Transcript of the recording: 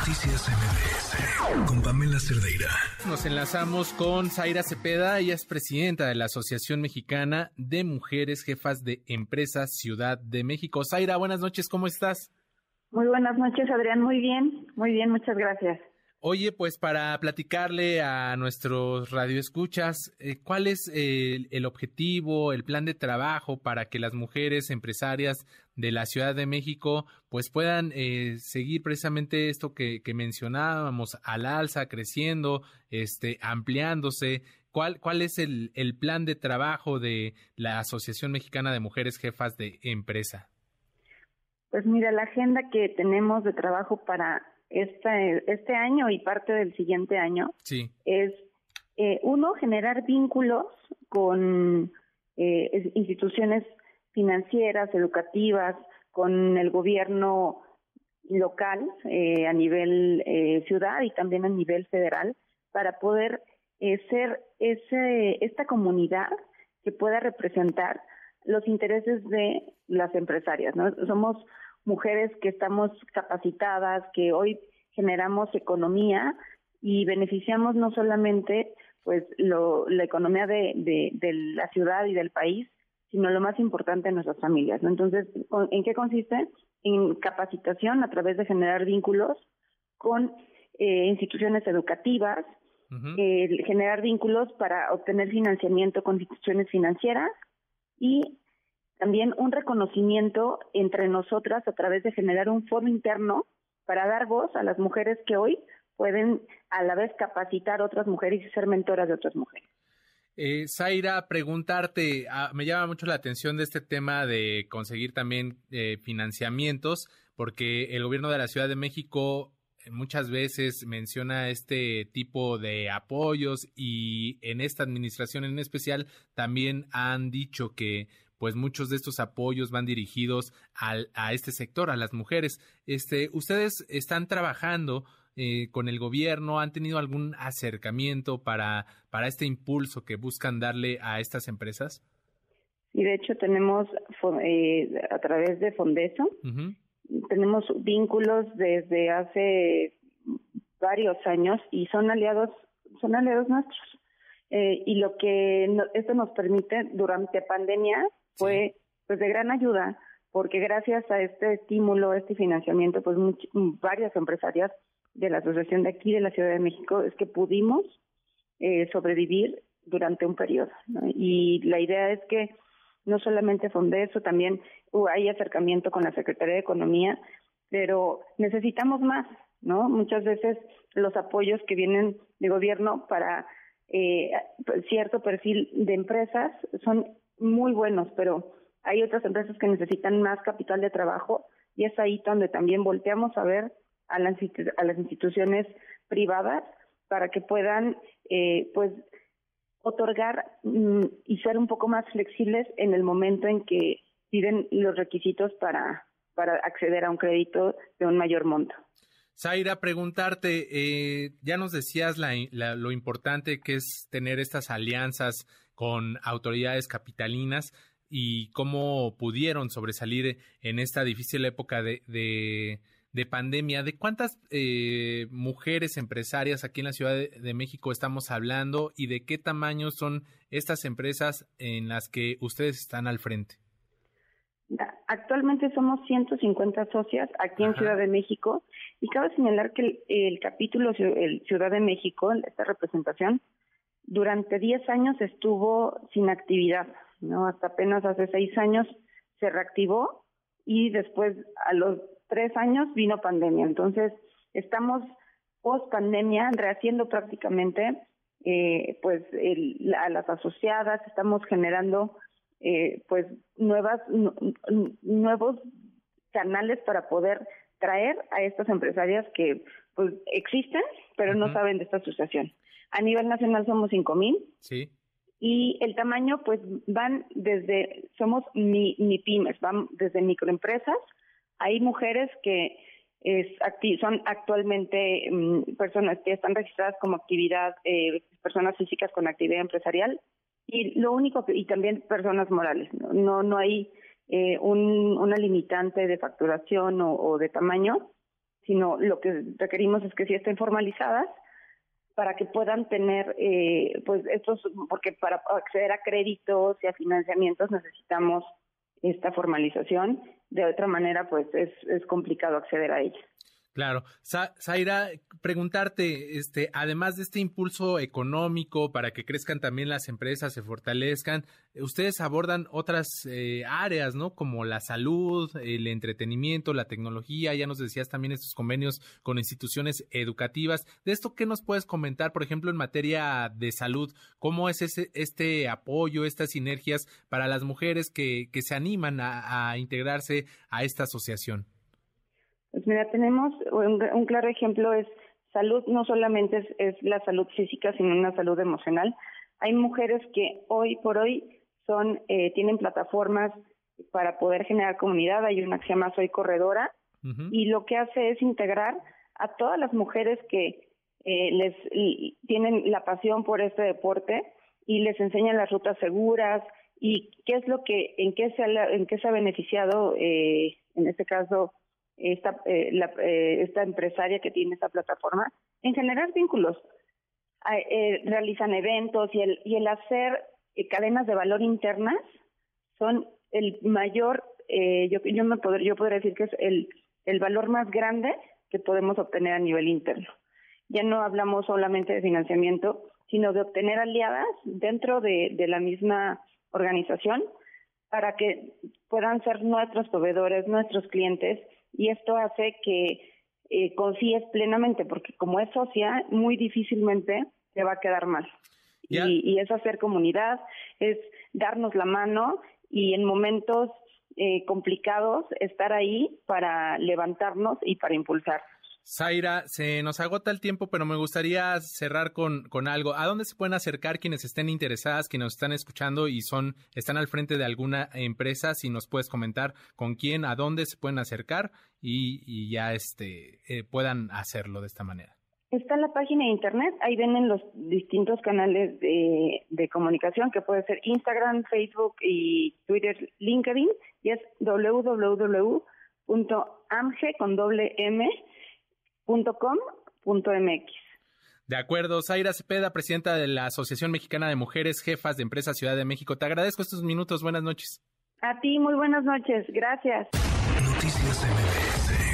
Noticias MBS con Pamela Cerdeira. Nos enlazamos con Zaira Cepeda, ella es presidenta de la Asociación Mexicana de Mujeres Jefas de Empresas Ciudad de México. Zaira, buenas noches, ¿cómo estás? Muy buenas noches, Adrián, muy bien, muy bien, muchas gracias. Oye, pues para platicarle a nuestros radioescuchas, eh, ¿cuál es el, objetivo, el plan de trabajo para que las mujeres empresarias de la Ciudad de México pues puedan eh, seguir precisamente esto que, mencionábamos, al alza, creciendo, este, ampliándose? ¿Cuál, cuál es el, el plan de trabajo de la Asociación Mexicana de Mujeres Jefas de Empresa? Pues mira, la agenda que tenemos de trabajo para este, este año y parte del siguiente año es, eh, uno, generar vínculos con eh, instituciones financieras, educativas, con el gobierno local eh, a nivel ciudad y también a nivel federal para poder ser ese, esta comunidad que pueda representar los intereses de las empresarias. ¿no? Somos mujeres que estamos capacitadas, que hoy generamos economía y beneficiamos no solamente pues lo, la economía de, de, la ciudad y del país, sino lo más importante, nuestras familias. ¿no? Entonces, ¿en qué consiste? En capacitación a través de generar vínculos con eh, instituciones educativas, generar vínculos para obtener financiamiento con instituciones financieras y también un reconocimiento entre nosotras a través de generar un foro interno para dar voz a las mujeres que hoy pueden a la vez capacitar otras mujeres y ser mentoras de otras mujeres. Eh, Zaira, preguntarte, ah, me llama mucho la atención de este tema de conseguir también eh, financiamientos, porque el gobierno de la Ciudad de México eh, muchas veces menciona este tipo de apoyos y en esta administración en especial también han dicho que pues muchos de estos apoyos van dirigidos al, a este sector, a las mujeres. Este, ¿Ustedes están trabajando eh, con el gobierno? ¿Han tenido algún acercamiento para, para este impulso que buscan darle a estas empresas? Sí, de hecho tenemos eh, a través de Fondeso, tenemos vínculos desde hace varios años y son aliados, son aliados nuestros. Eh, y lo que esto nos permite durante pandemia fue pues de gran ayuda porque gracias a este estímulo, este financiamiento, pues varias empresarias de la asociación de aquí de la Ciudad de México es que pudimos eh, sobrevivir durante un periodo. Y la idea es que no solamente Fondeso, también hay acercamiento con la Secretaría de Economía, pero necesitamos más, ¿no? Muchas veces los apoyos que vienen de gobierno para eh, cierto perfil de empresas son muy buenos, pero hay otras empresas que necesitan más capital de trabajo y es ahí donde también volteamos a ver a las, a las instituciones privadas para que puedan eh, pues otorgar mm, y ser un poco más flexibles en el momento en que piden los requisitos para, para acceder a un crédito de un mayor monto. Zaira, preguntarte, eh, ya nos decías lo importante que es tener estas alianzas con autoridades capitalinas y cómo pudieron sobresalir en esta difícil época de, de, pandemia. ¿De cuántas eh, mujeres empresarias aquí en la Ciudad de, México estamos hablando y de qué tamaño son estas empresas en las que ustedes están al frente? Actualmente somos 150 socias aquí en Ciudad de México y cabe señalar que el, el capítulo el Ciudad de México, esta representación, durante 10 años estuvo sin actividad, ¿no? Hasta apenas hace 6 años se reactivó y después a los 3 años vino pandemia. Entonces, estamos post pandemia rehaciendo prácticamente eh, pues a las asociadas, estamos generando eh, pues nuevas nuevos canales para poder traer a estas empresarias que pues existen, pero no saben de esta asociación. A nivel nacional somos 5000. Sí. Y el tamaño, pues van desde, somos mi, mi pymes, van desde microempresas. Hay mujeres que es son actualmente mm, personas que están registradas como actividad, eh, personas físicas con actividad empresarial y lo único que, y también personas morales. No, no, hay eh, un, una limitante de facturación o, o de tamaño sino lo que requerimos es que sí estén formalizadas para que puedan tener, eh, pues estos, porque para acceder a créditos y a financiamientos necesitamos esta formalización, de otra manera pues es, es complicado acceder a ella. Claro. Zaira, preguntarte, este, además de este impulso económico para que crezcan también las empresas, se fortalezcan, ustedes abordan otras eh, áreas, ¿no? Como la salud, el entretenimiento, la tecnología, ya nos decías también estos convenios con instituciones educativas. De esto, ¿qué nos puedes comentar, por ejemplo, en materia de salud? ¿Cómo es ese, este apoyo, estas sinergias para las mujeres que, que se animan a integrarse a esta asociación? Pues mira, tenemos un, claro ejemplo es salud, no solamente es, la salud física, sino una salud emocional. Hay mujeres que hoy por hoy son eh, tienen plataformas para poder generar comunidad. Hay una que se llama Soy Corredora y lo que hace es integrar a todas las mujeres que eh, les tienen la pasión por este deporte y les enseñan las rutas seguras y qué es lo que en qué se ha, en qué se ha beneficiado eh, en este caso esta, eh, eh, esta empresaria que tiene esta plataforma en generar vínculos. Ah, eh, realizan eventos y el, hacer cadenas de valor internas son el mayor, yo, yo, me poder, yo podría decir que es el, el valor más grande que podemos obtener a nivel interno. Ya no hablamos solamente de financiamiento, sino de obtener aliadas dentro de, de la misma organización para que puedan ser nuestros proveedores, nuestros clientes y esto hace que eh, confíes plenamente, porque como es socia, muy difícilmente te va a quedar mal. Y, es hacer comunidad, es darnos la mano y en momentos eh, complicados estar ahí para levantarnos y para impulsar. Zaira, se nos agota el tiempo, pero me gustaría cerrar con, algo. ¿A dónde se pueden acercar quienes estén interesadas, quienes nos están escuchando y son, están al frente de alguna empresa? Si nos puedes comentar con quién, a dónde se pueden acercar y, ya este, eh, puedan hacerlo de esta manera. Está en la página de internet, ahí ven los distintos canales de, de comunicación que puede ser Instagram, Facebook y Twitter, LinkedIn, y es www.amge con doble M .com.mx. De acuerdo, Zaira Cepeda, presidenta de la Asociación Mexicana de Mujeres Jefas de Empresa Ciudad de México. Te agradezco estos minutos. Buenas noches. A ti, muy buenas noches. Gracias. Noticias MBS